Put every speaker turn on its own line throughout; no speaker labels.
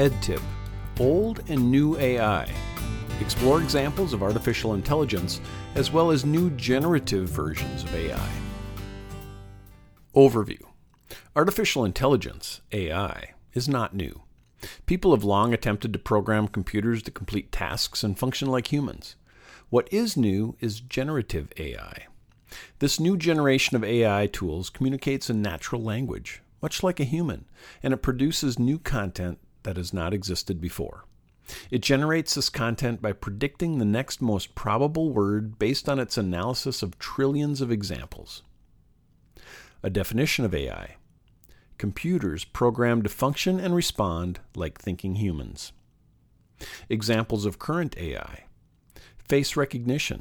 EdTip Old and New AI. Explore examples of artificial intelligence as well as new generative versions of AI. Overview Artificial intelligence, AI, is not new. People have long attempted to program computers to complete tasks and function like humans. What is new is generative AI. This new generation of AI tools communicates in natural language, much like a human, and it produces new content that has not existed before. It generates this content by predicting the next most probable word based on its analysis of trillions of examples. A definition of AI computers programmed to function and respond like thinking humans. Examples of current AI face recognition,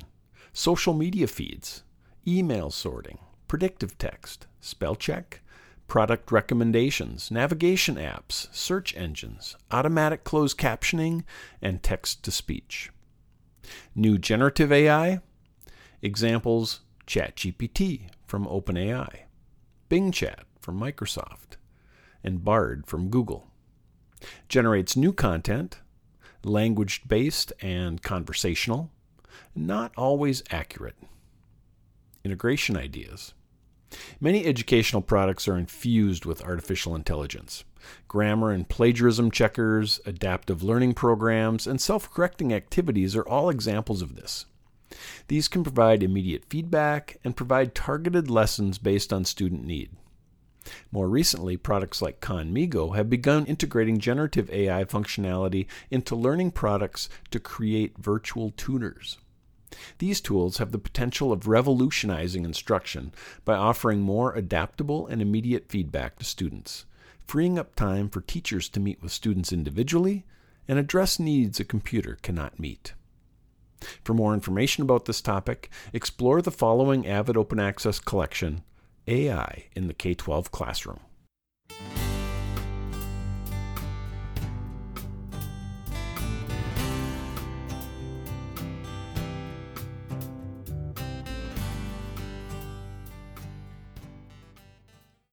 social media feeds, email sorting, predictive text, spell check, product recommendations, navigation apps, search engines, automatic closed captioning, and text to speech. New generative AI examples ChatGPT from OpenAI, Bing Chat from Microsoft, and Bard from Google. Generates new content, language based and conversational, not always accurate. Integration ideas. Many educational products are infused with artificial intelligence. Grammar and plagiarism checkers, adaptive learning programs, and self correcting activities are all examples of this. These can provide immediate feedback and provide targeted lessons based on student need. More recently, products like Khanmigo have begun integrating generative AI functionality into learning products to create virtual tutors. These tools have the potential of revolutionizing instruction by offering more adaptable and immediate feedback to students, freeing up time for teachers to meet with students individually and address needs a computer cannot meet. For more information about this topic, explore the following Avid Open Access collection AI in the K 12 Classroom.